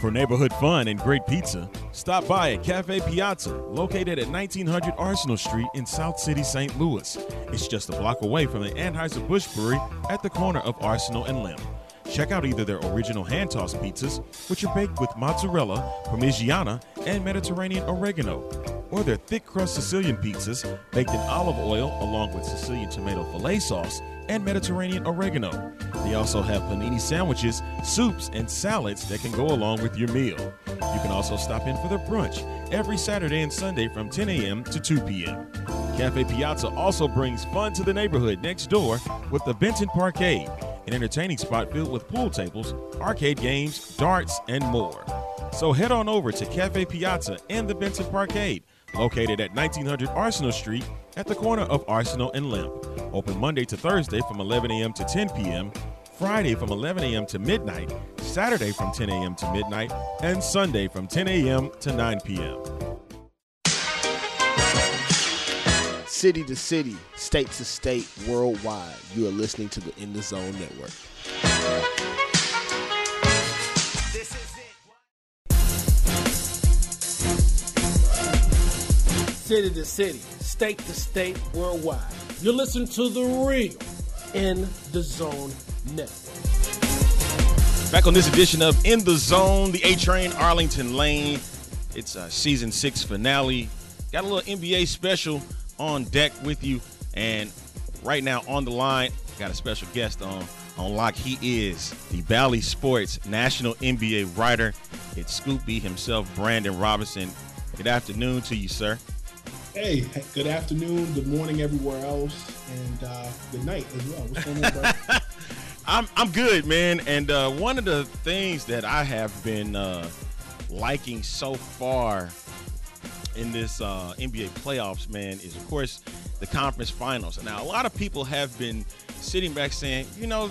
For neighborhood fun and great pizza, stop by at Cafe Piazza, located at 1900 Arsenal Street in South City, St. Louis. It's just a block away from the Anheuser-Busch Brewery at the corner of Arsenal and Lemp. Check out either their original hand-tossed pizzas, which are baked with mozzarella, parmigiana, and Mediterranean oregano, or their thick crust Sicilian pizzas baked in olive oil along with Sicilian tomato filet sauce and Mediterranean oregano. They also have panini sandwiches, soups, and salads that can go along with your meal. You can also stop in for their brunch every Saturday and Sunday from 10 a.m. to 2 p.m. Cafe Piazza also brings fun to the neighborhood next door with the Benton Parkade, an entertaining spot filled with pool tables, arcade games, darts, and more. So head on over to Cafe Piazza and the Benton Parkade, located at 1900 Arsenal Street at the corner of Arsenal and Lemp. Open Monday to Thursday from 11 a.m. to 10 p.m., Friday from 11 a.m. to midnight, Saturday from 10 a.m. to midnight, and Sunday from 10 a.m. to 9 p.m. City to city, state to state, worldwide, you are listening to the In the Zone Network. City to city, state to state, worldwide. You're listening to the real In the Zone Network. Back on this edition of In the Zone, the A Train, Arlington Lane. It's a season six finale. Got a little NBA special on deck with you. And right now on the line, got a special guest on on lock. He is the Bally Sports national NBA writer. It's Scoop B himself, Brandon Robinson. Good afternoon to you, sir. Hey, good afternoon, good morning everywhere else, and uh, good night as well. What's going on, bro? I'm I'm good, man. And uh, one of the things that I have been uh, liking so far in this uh, NBA playoffs, man, is of course the conference finals. Now, a lot of people have been sitting back saying, you know,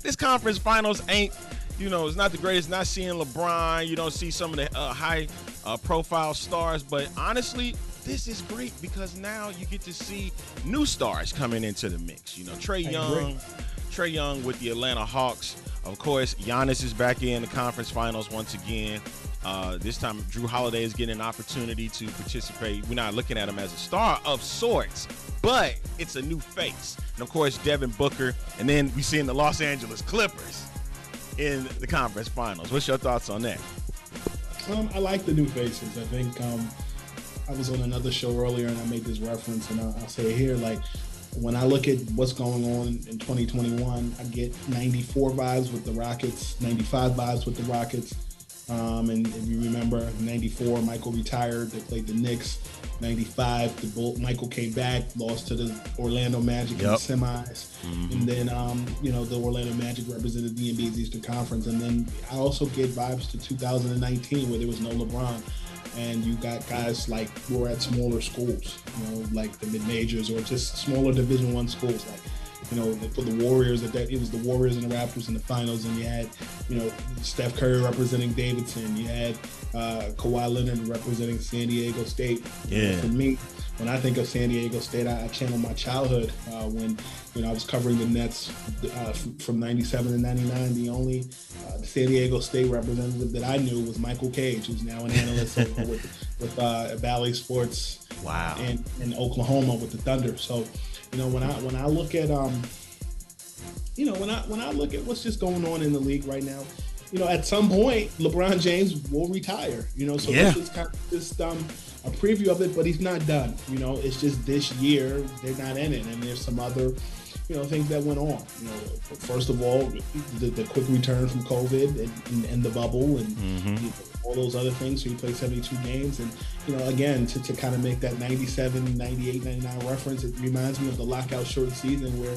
this conference finals ain't, you know, it's not the greatest. Not seeing LeBron, you don't see some of the uh, high uh, profile stars, but honestly. This is great because now you get to see new stars coming into the mix. You know, Trae Young, Trae Young with the Atlanta Hawks. Of course, Giannis is back in the conference finals once again. Uh, this time, Jrue Holiday is getting an opportunity to participate. We're not looking at him as a star of sorts, but it's a new face. And of course, Devin Booker. And then we see in the Los Angeles Clippers in the conference finals. What's your thoughts on that? Um, I like the new faces. I think um, I was on another show earlier and I made this reference, and I'll, I'll say it here. Like, when I look at what's going on in 2021, I get 94 vibes with the Rockets, 95 vibes with the Rockets. Um, and if you remember, 94, Michael retired. They played the Knicks. 95, the Bull, Michael came back, lost to the Orlando Magic Yep. in the semis. And then, um, you know, the Orlando Magic represented the NBA's Eastern Conference. And then I also get vibes to 2019 where there was no LeBron. And you got guys like who were at smaller schools, you know, like the mid majors or just smaller Division One schools, like you know, for the Warriors, that it was the Warriors and the Raptors in the finals, and you had, you know, Steph Curry representing Davidson, you had uh, Kawhi Leonard representing San Diego State. Yeah. For me, when I think of San Diego State, I, I channel my childhood uh, when, you know, I was covering the Nets uh, from, from 97 to 99. The only uh, San Diego State representative that I knew was Michael Cage, who's now an analyst with, with uh, Bally Sports Wow. in, in Oklahoma with the Thunder. So, you know, when I when I look at um, you know, when I when I look at what's just going on in the league right now, you know, at some point LeBron James will retire. You know, so Yeah. this is kind of just um a preview of it, but he's not done. You know, it's just this year they're not in it, and there's some other. You know things that went on. You know, first of all, the, the quick return from COVID and, and, and the bubble, and you know, all those other things. So you play 72 games. And, you know, again, to, to kind of make that 97, 98, 99 reference, it reminds me of the lockout short season where,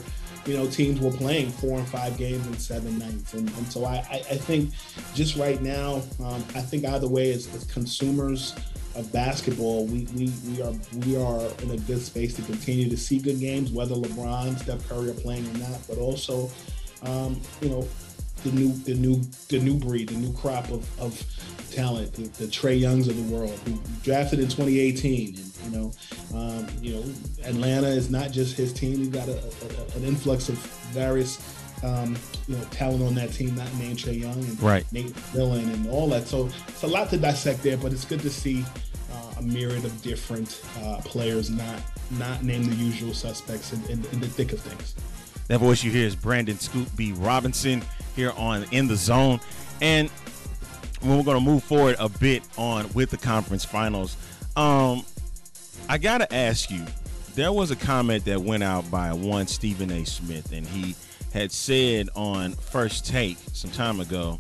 you know, teams were playing four and five games in seven nights. And, and so I, I, think just right now, um, I think either way, as, as consumers of basketball, we, we, we are we are in a good space to continue to see good games, whether LeBron, Steph Curry are playing or not, but also, um, you know, the new the new the new breed, the new crop of, of talent, the, the Trae Youngs of the world, who drafted in 2018, and you know, um, you know, Atlanta is not just his team. He's got a, a, an influx of various um, you know, talent on that team, not named Trae Young and Right. Nate Dillon and all that. So it's a lot to dissect there, but it's good to see uh, a myriad of different uh, players, not not name the usual suspects in, in, in the thick of things. That voice you hear is Brandon Scoop B. Robinson here on In the Zone. And we're going to move forward a bit on with the conference finals. Um, I got to ask you there was a comment that went out by one Stephen A. Smith, and he had said on First Take some time ago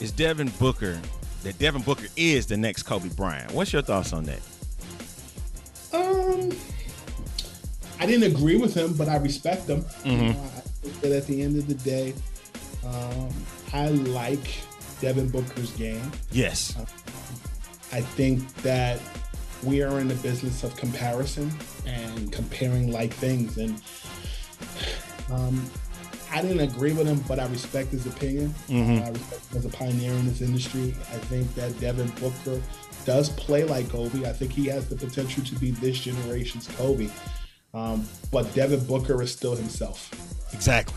is Devin Booker, that Devin Booker is the next Kobe Bryant. What's your thoughts on that? Um, I didn't agree with him, but I respect him. You Mhm. know, I think that at the end of the day, um, I like Devin Booker's game. Yes. I think that we are in the business of comparison and comparing like things. And um, I didn't agree with him, but I respect his opinion. Mhm. Uh, I respect him as a pioneer in this industry. I think that Devin Booker does play like Kobe. I think he has the potential to be this generation's Kobe. Um, but Devin Booker is still himself. Exactly.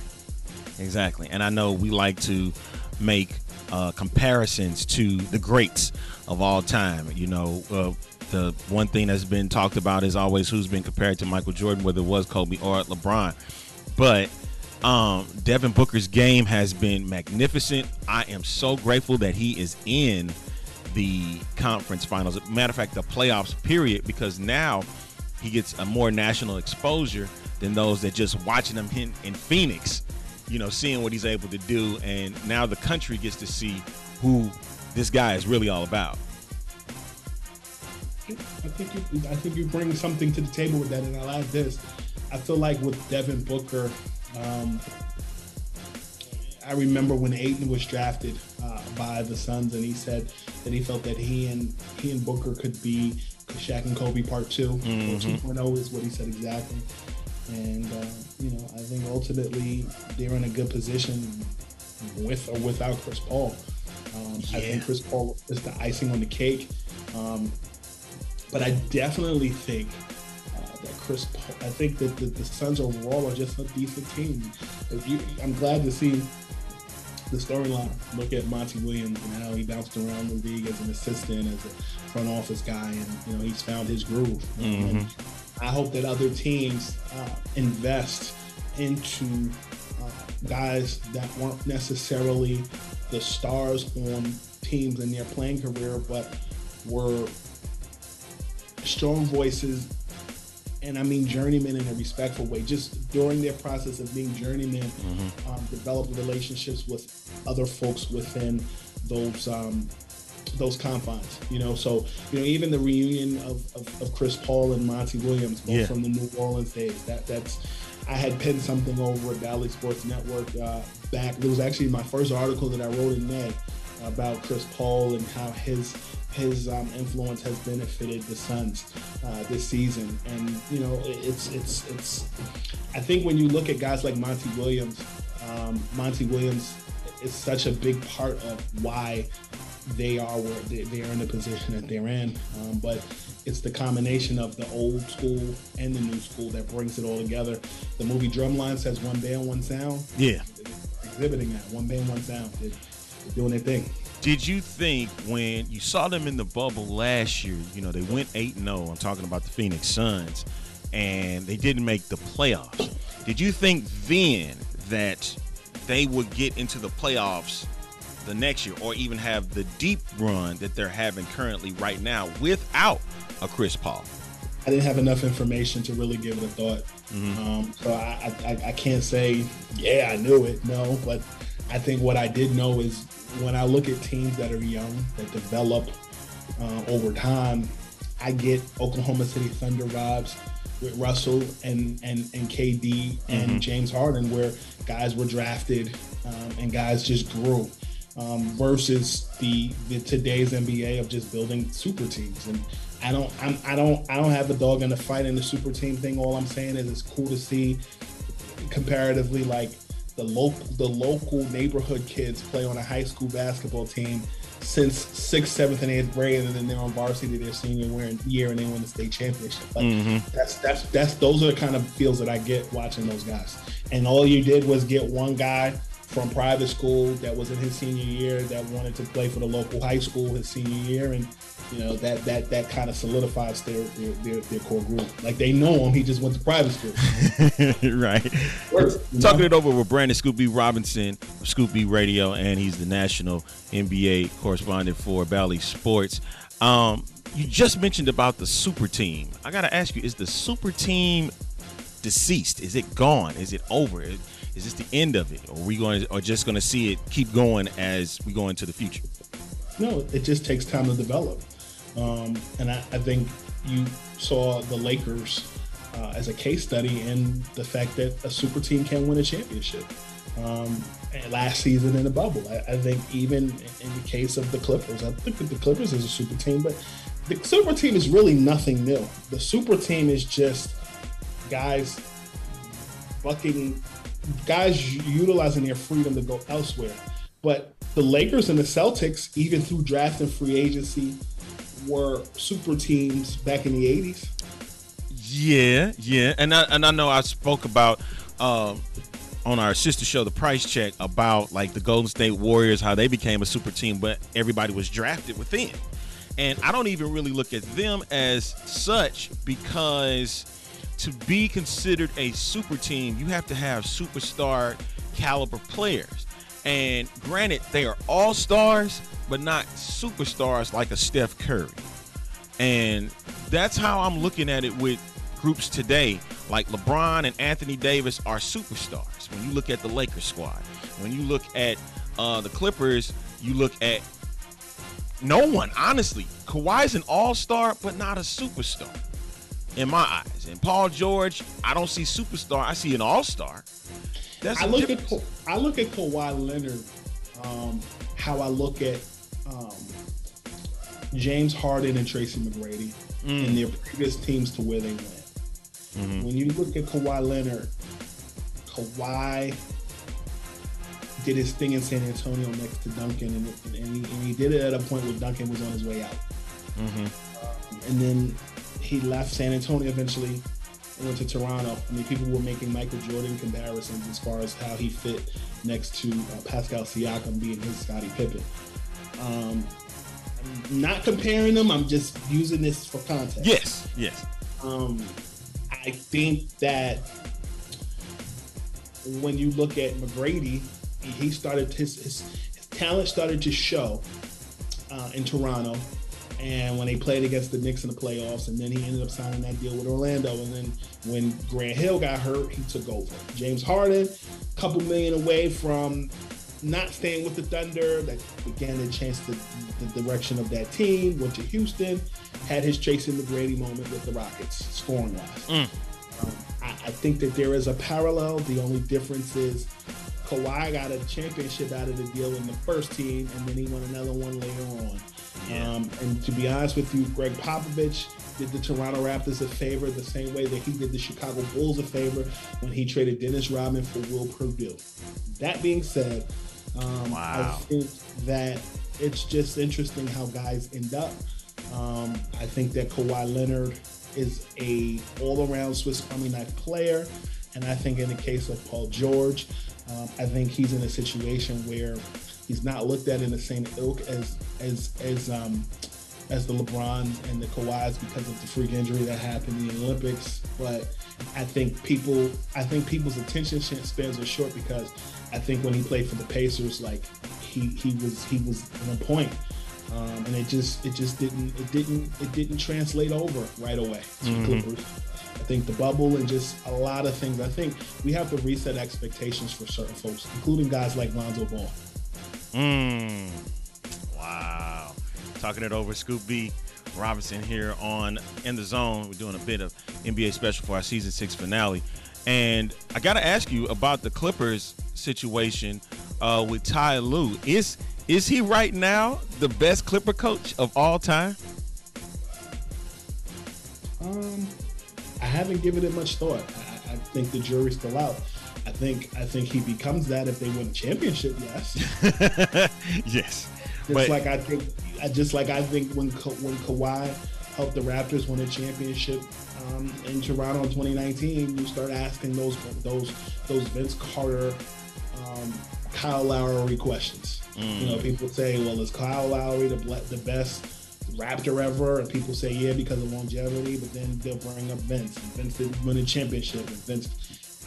Exactly. And I know we like to make uh, comparisons to the greats of all time. You know, uh, the one thing that's been talked about is always who's been compared to Michael Jordan, whether it was Kobe or LeBron. But um, Devin Booker's game has been magnificent. I am so grateful that he is in the conference finals. Matter of fact, the playoffs, period, because now he gets a more national exposure than those that just watching him in, in Phoenix, you know, seeing what he's able to do. And now the country gets to see who this guy is really all about. I think you, I think you bring something to the table with that, and I like this. I feel like with Devin Booker, um, I remember when Ayton was drafted uh, by the Suns, and he said that he felt that he and he and Booker could be Shaq and Kobe Part 2 or 2.0 is what he said exactly. And uh, you know, I think ultimately they're in a good position with or without Chris Paul. Um, I think Chris Paul is the icing on the cake. Um, but I definitely think uh, that Chris Paul, I think that the, the Suns overall are just a decent team. If you, I'm glad to see the storyline. Look at Monty Williams and how he bounced around the league as an assistant, as a front office guy, and you know he's found his groove. And I hope that other teams uh, invest into uh, guys that weren't necessarily the stars on teams in their playing career, but were strong voices, and I mean journeymen in a respectful way. Just during their process of being journeymen, um, developed relationships with other folks within those um, those confines. You know, so you know even the reunion of, of, of Chris Paul and Monty Williams, both Yeah. from the New Orleans days. That that's I had penned something over at Bally Sports Network uh, back. It was actually my first article that I wrote in May about Chris Paul and how his his um, influence has benefited the Suns uh, this season. And you know, it's it's it's. I think when you look at guys like Monty Williams, um, Monty Williams is such a big part of why they are where they, they are in the position that they're in. Um, but it's the combination of the old school and the new school that brings it all together. The movie Drumline says one band, one sound. Yeah. Exhibiting that one band, one sound. They're, they're doing their thing. Did you think when you saw them in the bubble last year, you know, they went 8 0, I'm talking about the Phoenix Suns, and they didn't make the playoffs. Did you think then that they would get into the playoffs the next year or even have the deep run that they're having currently right now without a Chris Paul? I didn't have enough information to really give it a thought. Um, so I, I, I can't say, yeah, I knew it. No, but I think what I did know is when I look at teams that are young, that develop uh, over time, I get Oklahoma City Thunder vibes with Russell and and, and KD and James Harden, where guys were drafted um, and guys just grew. Um, versus the, the today's NBA of just building super teams, and I don't I'm, I don't I don't have a dog in the fight in the super team thing. All I'm saying is it's cool to see comparatively like the local the local neighborhood kids play on a high school basketball team since sixth, seventh, and eighth grade, and then they're on varsity their senior year and they win the state championship. Like, mm-hmm. That's that's that's those are the kind of feels that I get watching those guys. And all you did was get one guy from private school that was in his senior year that wanted to play for the local high school his senior year, and you know that that that kind of solidifies their their, their, their core group. Like they know him, he just went to private school. right. Talking know? it over with Brandon Scoop B Robinson, Scoop B Radio, and he's the national NBA correspondent for Bally Sports. Um, you just mentioned about the super team. I got to ask you: Is the super team deceased? Is it gone? Is it over? Is, is this the end of it, or are we going, or just going to see it keep going as we go into the future? No, it just takes time to develop, um, and I, I, think you saw the Lakers uh, as a case study in the fact that a super team can win a championship. Um, last season in the bubble, I, I, think even in the case of the Clippers, I think the Clippers is a super team, but the super team is really nothing new. The super team is just guys fucking guys utilizing their freedom to go elsewhere. But the Lakers and the Celtics, even through draft and free agency, were super teams back in the '80s. Yeah, yeah, and I, and I know I spoke about um, on our sister show, The Price Check, about like the Golden State Warriors, how they became a super team, but everybody was drafted within. And I don't even really look at them as such because to be considered a super team, you have to have superstar caliber players. And granted, they are all stars, but not superstars like a Steph Curry. And that's how I'm looking at it with groups today. Like LeBron and Anthony Davis are superstars. When you look at the Lakers squad, when you look at uh, the Clippers, you look at no one, honestly. Kawhi's an all star, but not a superstar in my eyes. And Paul George, I don't see superstar. I see an all star. That's I look difference. at I look at Kawhi Leonard. Um, how I look at um, James Harden and Tracy McGrady mm. and their previous teams to where they went. Mm-hmm. When you look at Kawhi Leonard, Kawhi did his thing in San Antonio next to Duncan, and, and, and, he, and he, did it at a point where Duncan was on his way out. Mm-hmm. Um, and then he left San Antonio eventually and went to Toronto. I mean, people were making Michael Jordan comparisons as far as how he fit next to uh, Pascal Siakam being his Scottie Pippen. Um, I'm not comparing them. I'm just using this for context. Yes, yes. Um, I think that when you look at McGrady, he started his, his, his talent started to show uh, in Toronto and when they played against the Knicks in the playoffs, and then he ended up signing that deal with Orlando. And then when Grant Hill got hurt, he took over. James Harden, a couple million away from not staying with the Thunder, that began to change the, the direction of that team. Went to Houston, had his Tracy McGrady moment with the Rockets, scoring wise. Mm. Um, I, I think that there is a parallel. The only difference is Kawhi got a championship out of the deal in the first team, and then he won another one later on. Yeah. Um, and to be honest with you, Gregg Popovich did the Toronto Raptors a favor the same way that he did the Chicago Bulls a favor when he traded Dennis Rodman for Will Perdue. That being said, um, wow. I think that it's just interesting how guys end up. Um, I think that Kawhi Leonard is a all-around Swiss Army knife player, and I think in the case of Paul George, um, I think he's in a situation where he's not looked at in the same ilk as as as um, as the LeBrons and the Kawhis because of the freak injury that happened in the Olympics. But I think people, I think people's attention spans are short because I think when he played for the Pacers, like he he was he was on point. Um, and it just it just didn't it didn't it didn't translate over right away to mm-hmm. Clippers. I think the bubble and just a lot of things. I think we have to reset expectations for certain folks, including guys like Lonzo Ball. Mm. Wow. Talking it over, Scoop B Robinson here on In the Zone. We're doing a bit of NBA special for our season six finale. And I got to ask you about the Clippers situation uh, with Ty Lue. Is is he right now the best Clipper coach of all time? Um, I haven't given it much thought. I, I think the jury's still out. I think I think he becomes that if they win a championship. Yes. yes. Just But- like I think, I just like I think when Ka- when Kawhi helped the Raptors win a championship um, in Toronto in 2019, you start asking those those those Vince Carter, um, Kyle Lowry questions. You know, people say, "Well, is Kyle Lowry the the best Raptor ever?" And people say, "Yeah, because of longevity." But then they'll bring up Vince. And Vince didn't win a championship, and Vince.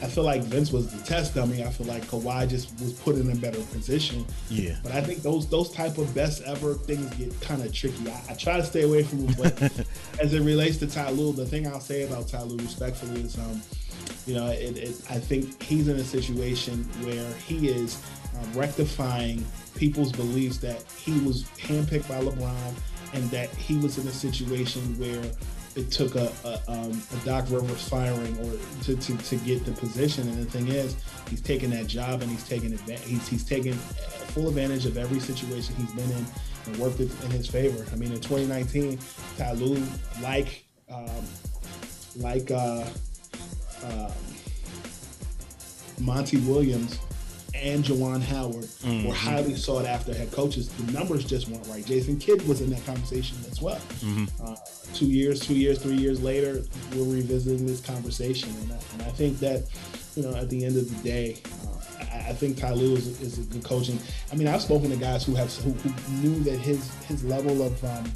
I feel like Vince was the test dummy. I feel like Kawhi just was put in a better position. Yeah. But I think those those type of best ever things get kind of tricky. I, I try to stay away from them, but as it relates to Ty Lue, the thing I'll say about Ty Lue respectfully is, um, you know, it, it, I think he's in a situation where he is um, rectifying people's beliefs that he was handpicked by LeBron and that he was in a situation where it took a, a, um, a Doc Rivers firing or to, to, to get the position. And the thing is, he's taking that job and he's taking he's he's taking full advantage of every situation he's been in and worked it in his favor. I mean, in 2019, Ty like um, like uh, um, Monty Williams and Juwan Howard were highly sought after head coaches. The numbers just weren't right. Jason Kidd was in that conversation as well. Uh, two years, two years, three years later, we're revisiting this conversation, and I, and I think that you know at the end of the day. Uh, I, I think Ty Lue is, is a good coaching. I mean, I've spoken to guys who have who, who knew that his his level of um,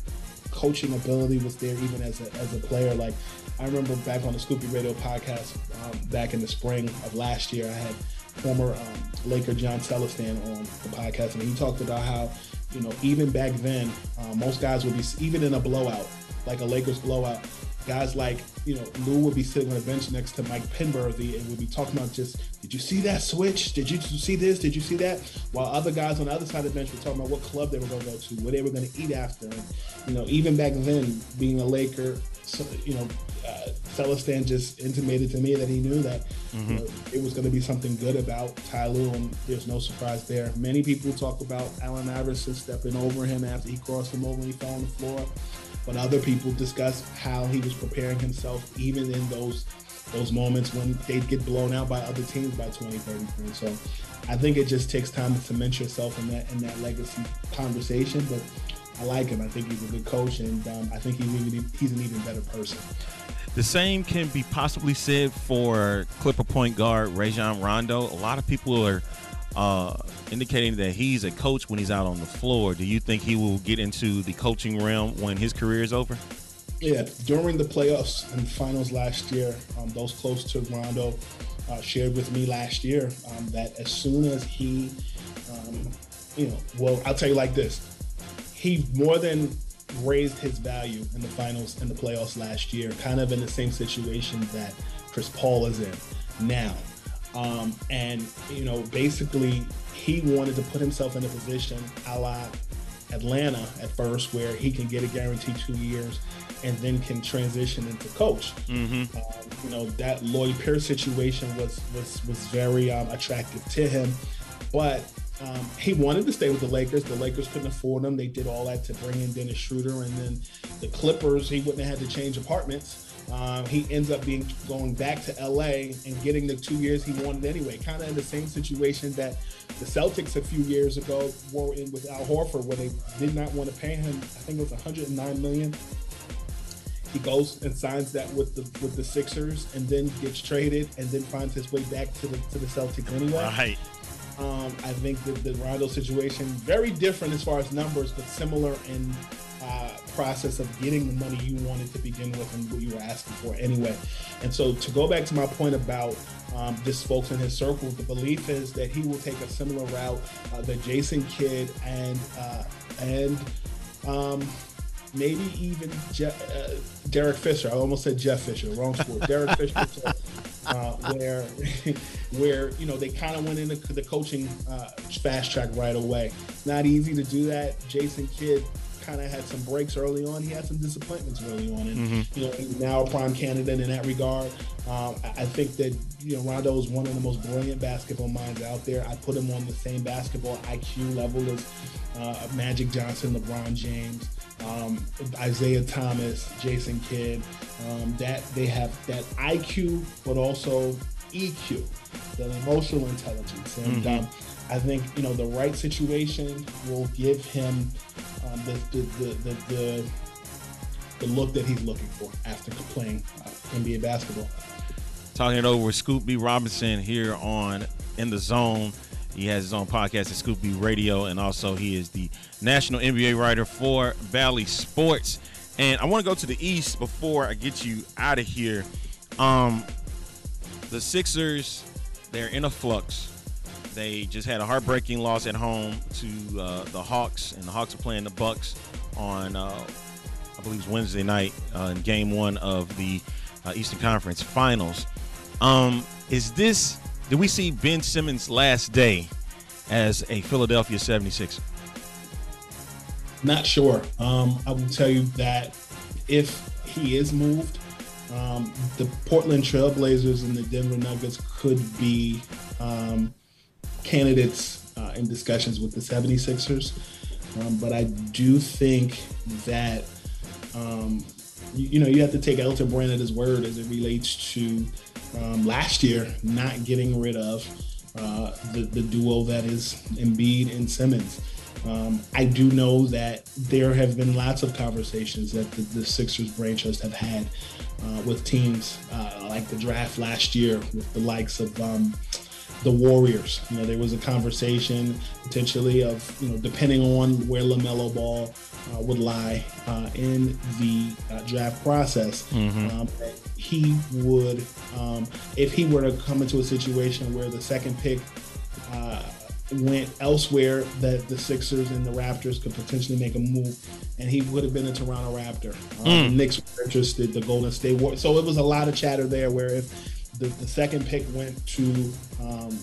coaching ability was there even as a, as a player. Like I remember back on the Scoop B Radio podcast um, back in the spring of last year, I had former um, Laker John Celestand on the podcast, and he talked about how you know even back then uh, most guys would be even in a blowout, like a Lakers blowout. Guys like you know Lue would be sitting on the bench next to Mike Penberthy and would be talking about just did you see that switch? Did you see this? Did you see that? While other guys on the other side of the bench were talking about what club they were going to go to, what they were going to eat after. And, you know, even back then, being a Laker, so, you know, uh, Celestand just intimated to me that he knew that you know, it was going to be something good about Ty Lue, and there's no surprise there. Many people talk about Allen Iverson stepping over him after he crossed him over and he fell on the floor, but other people discuss how he was preparing himself even in those those moments when they'd get blown out by other teams by 20, 30 points. So I think it just takes time to cement yourself in that in that legacy conversation. But I like him. I think he's a good coach, and um, I think he's even he's an even better person. The same can be possibly said for Clipper point guard Rajon Rondo. A lot of people are uh, indicating that he's a coach when he's out on the floor. Do you think he will get into the coaching realm when his career is over? Yeah, during the playoffs and finals last year, um, those close to Rondo uh, shared with me last year um, that as soon as he, um, you know, well, I'll tell you like this: he more than raised his value in the finals and the playoffs last year, kind of in the same situation that Chris Paul is in now. Um, and you know, basically, he wanted to put himself in a position, a la Atlanta at first, where he can get a guaranteed two years and then can transition into coach. Um, you know that Lloyd Pierce situation was was was very um, attractive to him, but um, he wanted to stay with the Lakers. The Lakers couldn't afford him. They did all that to bring in Dennis Schroeder, and then the Clippers. He wouldn't have had to change apartments. Um, he ends up being going back to LA and getting the two years he wanted anyway. Kind of in the same situation that the Celtics a few years ago were in with Al Horford, where they did not want to pay him. I think it was 109 million. He goes and signs that with the with the Sixers, and then gets traded, and then finds his way back to the to the Celtics anyway. Right. Um, I think that the Rondo situation very different as far as numbers, but similar in uh, process of getting the money you wanted to begin with and what you were asking for anyway. And so to go back to my point about um, just folks in his circle, the belief is that he will take a similar route uh, that Jason Kidd and uh, and um, maybe even Je- uh, Derek Fisher. I almost said Jeff Fisher, wrong sport. Derek Fisher, uh, where where you know they kind of went into the coaching uh, fast track right away. Not easy to do that. Jason Kidd kind of had some breaks early on. He had some disappointments early on, and you know he's now a prime candidate in that regard. Um, I I think that you know Rondo is one of the most brilliant basketball minds out there. I put him on the same basketball IQ level as uh, Magic Johnson, LeBron James, um, Isiah Thomas, Jason Kidd. Um, that they have that IQ, but also EQ, the emotional intelligence, and um, I think you know the right situation will give him um, the, the, the, the, the the look that he's looking for after playing uh, NBA basketball. Talking it over with Scoop B Robinson here on In the Zone. He has his own podcast at Scoop B Radio, and also he is the national NBA writer for Bally Sports. And I want to go to the East before I get you out of here. Um, the Sixers, they're in a flux. They just had a heartbreaking loss at home to uh, the Hawks, and the Hawks are playing the Bucks on, uh, I believe, it's Wednesday night uh, in Game One of the uh, Eastern Conference Finals. Um, is this? Did we see Ben Simmons' last day as a Philadelphia 76? Not sure. Um, I will tell you that if he is moved, um, the Portland Trailblazers and the Denver Nuggets could be um, candidates uh, in discussions with the 76ers. Um, but I do think that, um, you, you, know, you have to take Elton Brand at his word as it relates to um, last year not getting rid of uh, the, the duo that is Embiid and Simmons. Um, I do know that there have been lots of conversations that the, the Sixers brain trust have had uh, with teams uh, like the draft last year with the likes of um, the Warriors. You know, there was a conversation potentially of, you know, depending on where LaMelo Ball uh, would lie uh, in the uh, draft process, mm-hmm. um, he would, um, if he were to come into a situation where the second pick uh, went elsewhere that the Sixers and the Raptors could potentially make a move, and he would have been a Toronto Raptor. Um, mm. The Knicks were interested, the Golden State Warriors. So it was a lot of chatter there where if the, the second pick went to um,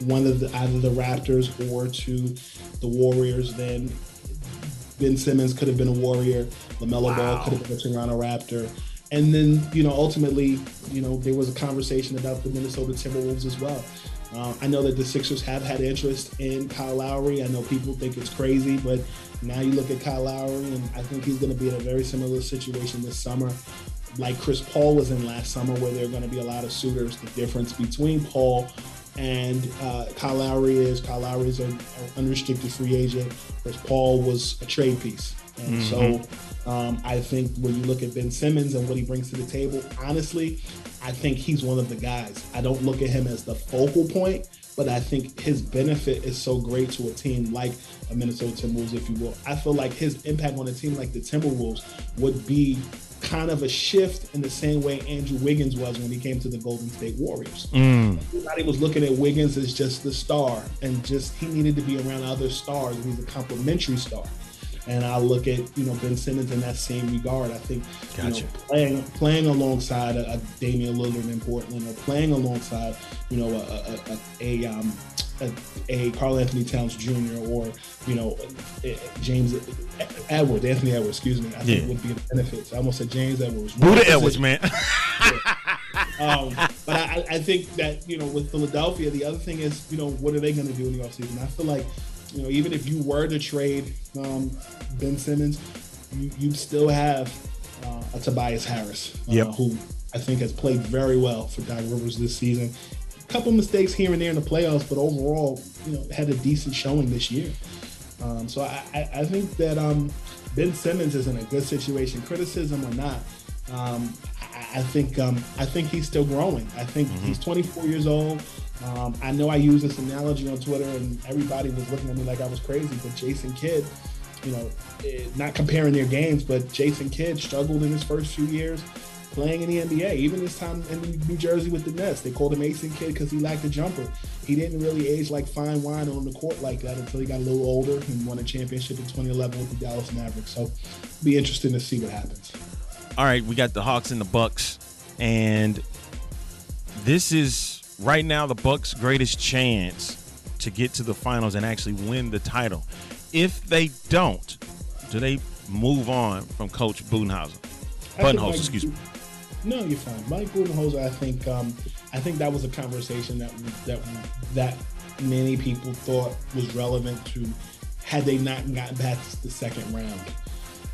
one of the either the Raptors or to the Warriors, then Ben Simmons could have been a Warrior, LaMelo wow. Ball could have been a Toronto Raptor. And then, you know, ultimately, you know, there was a conversation about the Minnesota Timberwolves as well. Uh, I know that the Sixers have had interest in Kyle Lowry. I know people think it's crazy, but now you look at Kyle Lowry, and I think he's going to be in a very similar situation this summer, like Chris Paul was in last summer, where there are going to be a lot of suitors. The difference between Paul and uh, Kyle Lowry is Kyle Lowry is an unrestricted free agent, whereas Paul was a trade piece. And mm-hmm. so um, I think when you look at Ben Simmons and what he brings to the table, honestly, I think he's one of the guys. I don't look at him as the focal point, but I think his benefit is so great to a team like a Minnesota Timberwolves, if you will. I feel like his impact on a team like the Timberwolves would be kind of a shift in the same way Andrew Wiggins was when he came to the Golden State Warriors. Mm. Everybody was looking at Wiggins as just the star, and just he needed to be around other stars, and he's a complementary star. And I look at you know Ben Simmons in that same regard. I think gotcha. you know, playing playing alongside a, a, Damian Lillard in Portland, or playing alongside you know a a, a, a um, a, a Karl-Anthony Towns Jr. or you know James Edwards, Anthony Edwards, excuse me. I think it would be a benefit. So I almost said James Edwards. Buddha Edwards, man. um, but I, I, think that you know with Philadelphia, the other thing is you know what are they going to do in the offseason? I feel like you know, even if you were to trade um, Ben Simmons, you, would still have uh, a Tobias Harris, uh, yep. who I think has played very well for Doc Rivers this season. A couple mistakes here and there in the playoffs, but overall, you know, had a decent showing this year. Um, so I, I, think that um, Ben Simmons is in a good situation, criticism or not. Um, I, I, think um, I think he's still growing. I think mm-hmm. he's 24 years old. Um, I know I use this analogy on Twitter, and everybody was looking at me like I was crazy. But Jason Kidd, you know, eh, not comparing their games, but Jason Kidd struggled in his first few years playing in the NBA. Even his time in New Jersey with the Nets, they called him Mason Kidd because he lacked a jumper. He didn't really age like fine wine on the court like that until he got a little older and won a championship in 2011 with the Dallas Mavericks. So, be interesting to see what happens. All right, we got the Hawks and the Bucks, and this is right now the Bucks' greatest chance to get to the finals and actually win the title. If they don't, do they move on from Coach Budenholzer? Budenholzer, excuse me. No, you're fine. Mike Budenholzer, I think, um, I think that was a conversation that that that many people thought was relevant to had they not gotten past the second round.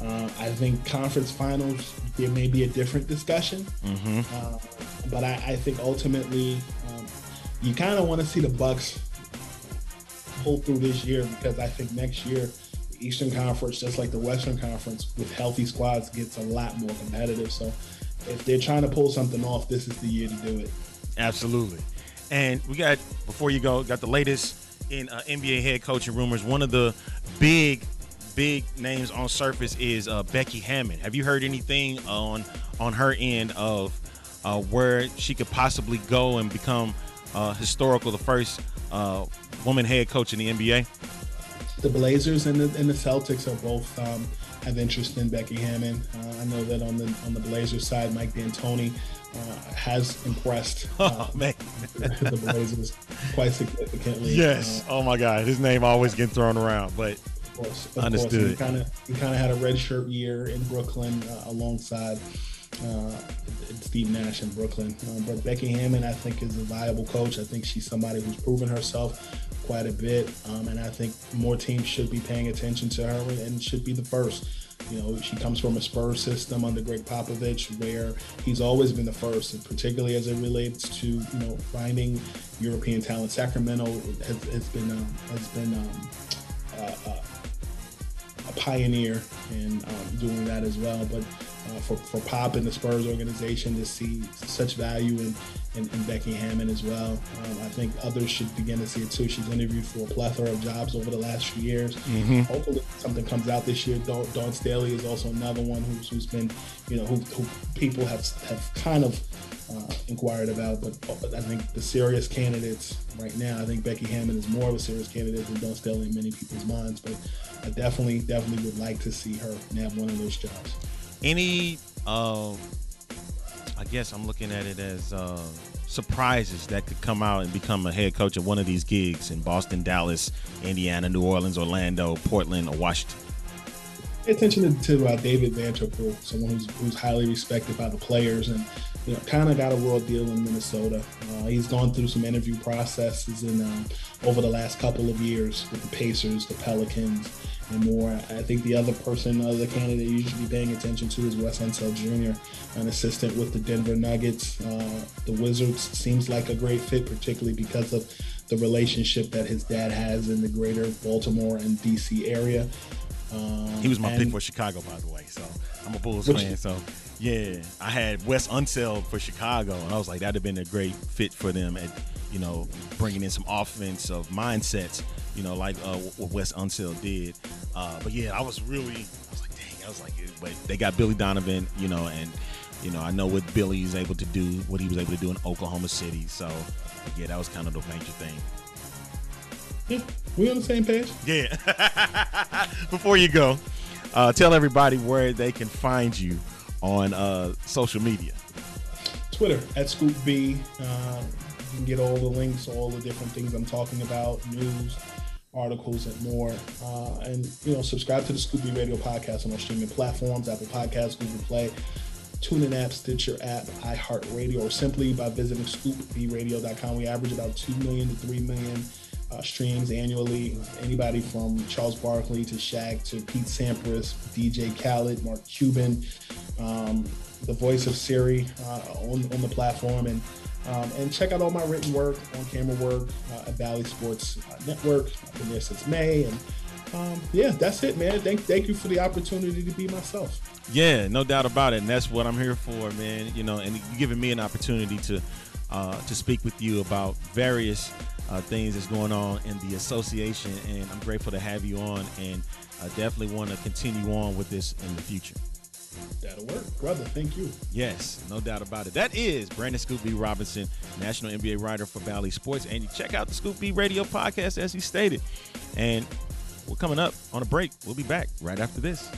Uh, I think conference finals there may be a different discussion, mm-hmm. uh, but I, I, think ultimately um, you kind of want to see the Bucks pull through this year because I think next year the Eastern Conference, just like the Western Conference, with healthy squads, gets a lot more competitive. So if they're trying to pull something off, this is the year to do it. Absolutely. And we got before you go, got the latest in uh, NBA head coaching rumors. One of the big, big names on surface is uh, Becky Hammon. Have you heard anything on on her end of uh, where she could possibly go and become uh, historical, the first uh, woman head coach in the NBA? The Blazers and the, and the Celtics are both um, have interest in Becky Hammon. Uh, I know that on the on the Blazers side, Mike D'Antoni uh, has impressed uh, Oh the Blazers quite significantly. yes. Uh, oh my God, his name always getting thrown around, but of course, of Understood. Course. He kind of he kind of had a red shirt year in Brooklyn uh, alongside uh, Steve Nash in Brooklyn. But Becky Hammon, I think, is a viable coach. I think she's somebody who's proven herself quite a bit, um, and I think more teams should be paying attention to her and should be the first. You know, she comes from a Spurs system under Gregg Popovich, where he's always been the first, and particularly as it relates to you know finding European talent. Sacramento has, has been um, has been um, uh, uh, a pioneer in um, doing that as well. But uh, for, for Pop and the Spurs organization to see such value in, in, in Becky Hammon as well, um, I think others should begin to see it too. She's interviewed for a plethora of jobs over the last few years. Hopefully, something comes out this year. Dawn, Dawn Staley is also another one who's, who's been, you know, who, who people have have kind of uh, inquired about. But I think the serious candidates right now, I think Becky Hammon is more of a serious candidate than Dawn Staley in many people's minds. But I definitely, definitely would like to see her nab one of those jobs. any uh, I guess I'm looking at it as uh, surprises that could come out and become a head coach at one of these gigs in Boston, Dallas, Indiana, New Orleans, Orlando, Portland, or Washington. Pay attention to, to uh, David Vanterpool, someone who's, who's highly respected by the players and you know kind of got a raw deal in Minnesota. Uh, he's gone through some interview processes and um, over the last couple of years with the Pacers, the Pelicans, and more. I think the other person, other candidate you should be paying attention to is Wes Unseld Jr., an assistant with the Denver Nuggets. Uh, the Wizards seems like a great fit, particularly because of the relationship that his dad has in the greater Baltimore and DC area. Um, He was my pick for Chicago, by the way. So I'm a Bulls fan. So yeah, I had Wes Unseld for Chicago, and I was like, that'd have been a great fit for them at, you know, bringing in some offensive mindsets, you know, like uh, what Wes Unseld did. Uh, but yeah, I was really, I was like, dang, I was like, but they got Billy Donovan, you know, and you know, I know what Billy is able to do, what he was able to do in Oklahoma City. So yeah, that was kind of the major thing. Yeah, we on the same page. Yeah. Before you go, uh, tell everybody where they can find you on uh, social media. Twitter at Scoop B. Uh, you can get all the links, all the different things I'm talking about, news, articles, and more. Uh, and you know, subscribe to the Scoop B Radio podcast on our streaming platforms: Apple Podcasts, Google Play, TuneIn app, Stitcher app, iHeartRadio, or simply by visiting ScoopBRadio.com. We average about two million to three million. Uh, streams annually. Anybody from Charles Barkley to Shaq to Pete Sampras, DJ Khaled, Mark Cuban, um, the voice of Siri uh, on, on the platform and um, and check out all my written work on camera work uh, at Bally Sports uh, Network. I've been there since May and um, yeah, that's it, man. Thank thank you for the opportunity to be myself. Yeah, no doubt about it, and that's what I'm here for, man. You know, and you giving me an opportunity to uh, to speak with you about various uh, things that's going on in the association, and I'm grateful to have you on, and I definitely want to continue on with this in the future. That'll work, brother. Thank you. Yes, no doubt about it. That is Brandon Scoop B. Robinson, national NBA writer for Bally Sports. And you check out the Scoop B Radio podcast, as he stated. And we're coming up on a break. We'll be back right after this.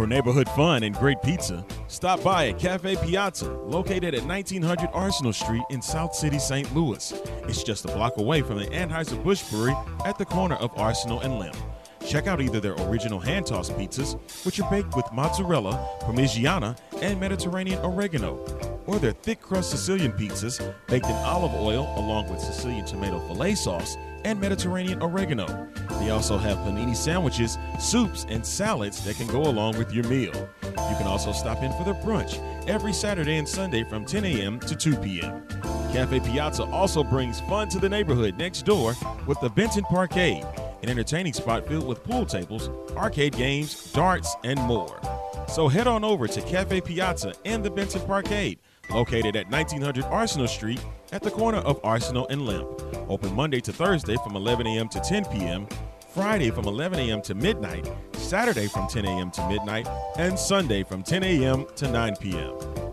For neighborhood fun and great pizza, stop by at Cafe Piazza, located at 1900 Arsenal Street in South City, St. Louis. It's just a block away from the Anheuser-Busch Brewery at the corner of Arsenal and Lemp. Check out either their original hand-tossed pizzas, which are baked with mozzarella, parmigiana, and Mediterranean oregano, or their thick crust Sicilian pizzas baked in olive oil along with Sicilian tomato filet sauce and Mediterranean oregano. They also have panini sandwiches, soups, and salads that can go along with your meal. You can also stop in for the brunch every Saturday and Sunday from 10 a.m. to 2 p.m. Cafe Piazza also brings fun to the neighborhood next door with the Benton Parkade, an entertaining spot filled with pool tables, arcade games, darts, and more. So head on over to Cafe Piazza and the Benton Parkade, located at 1900 Arsenal Street at the corner of Arsenal and Lemp. Open Monday to Thursday from 11 a.m. to 10 p.m., Friday from 11 a.m. to midnight, Saturday from 10 a.m. to midnight, and Sunday from 10 a.m. to 9 p.m.